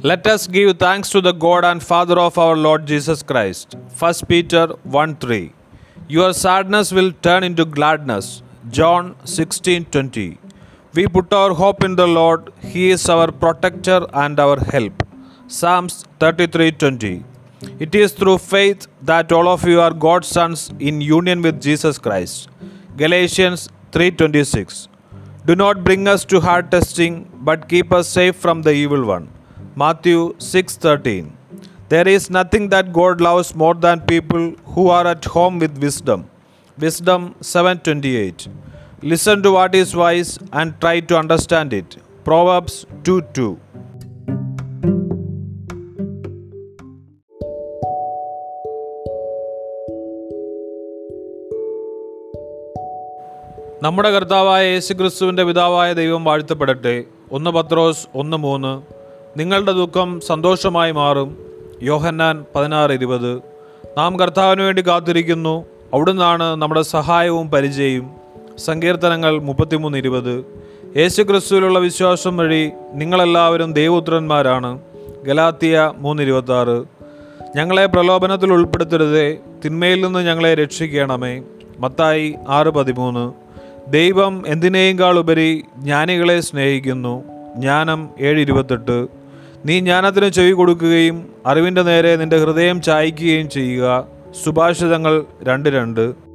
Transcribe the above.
Let us give thanks to the God and Father of our Lord Jesus Christ. 1 Peter 1 3. Your sadness will turn into gladness. John 16 20. We put our hope in the Lord, He is our protector and our help. Psalms 33 20. It is through faith that all of you are God's sons in union with Jesus Christ. Galatians 3:26. Do not bring us to hard testing, but keep us safe from the evil one. Matthew six thirteen there is nothing that God loves more than people who are at home with wisdom wisdom seven twenty eight listen to what is wise and try to understand it proverbs two two നമ്മുടെ കർത്താവായ യേശുക്രിസ്തുവിന്റെ പിതാവായ ദൈവം വാഴ്ത്തപ്പെടട്ടെ. ഒന്ന് പത്രോസ് ഒന്ന് മൂന്ന്. നിങ്ങളുടെ ദുഃഖം സന്തോഷമായി മാറും. യോഹന്നാൻ പതിനാറ് ഇരുപത്. നാം കർത്താവിന് വേണ്ടി കാത്തിരിക്കുന്നു. അവിടുന്നാണ് നമ്മുടെ സഹായവും പരിചയവും. സങ്കീർത്തനങ്ങൾ മുപ്പത്തിമൂന്ന് ഇരുപത്. യേശു ക്രിസ്തുവിലുള്ള വിശ്വാസം വഴി നിങ്ങളെല്ലാവരും ദൈവപുത്രന്മാരാണ്. ഗലാത്തിയ മൂന്ന് ഇരുപത്താറ്. ഞങ്ങളെ പ്രലോഭനത്തിൽ ഉൾപ്പെടുത്തരുതേ. തിന്മയിൽ നിന്ന് ഞങ്ങളെ രക്ഷിക്കണമേ. മത്തായി ആറ് പതിമൂന്ന്. ദൈവം എന്തിനേക്കാൾ ഉപരി ജ്ഞാനികളെ സ്നേഹിക്കുന്നു. ജ്ഞാനം ഏഴ് ഇരുപത്തെട്ട്. നീ ജ്ഞാനത്തിന് ചെവി കൊടുക്കുകയും അറിവിന്റെ നേരെ നിന്റെ ഹൃദയം ചായ്ക്കുകയും ചെയ്യുക. സുഭാഷിതങ്ങൾ രണ്ട് രണ്ട്.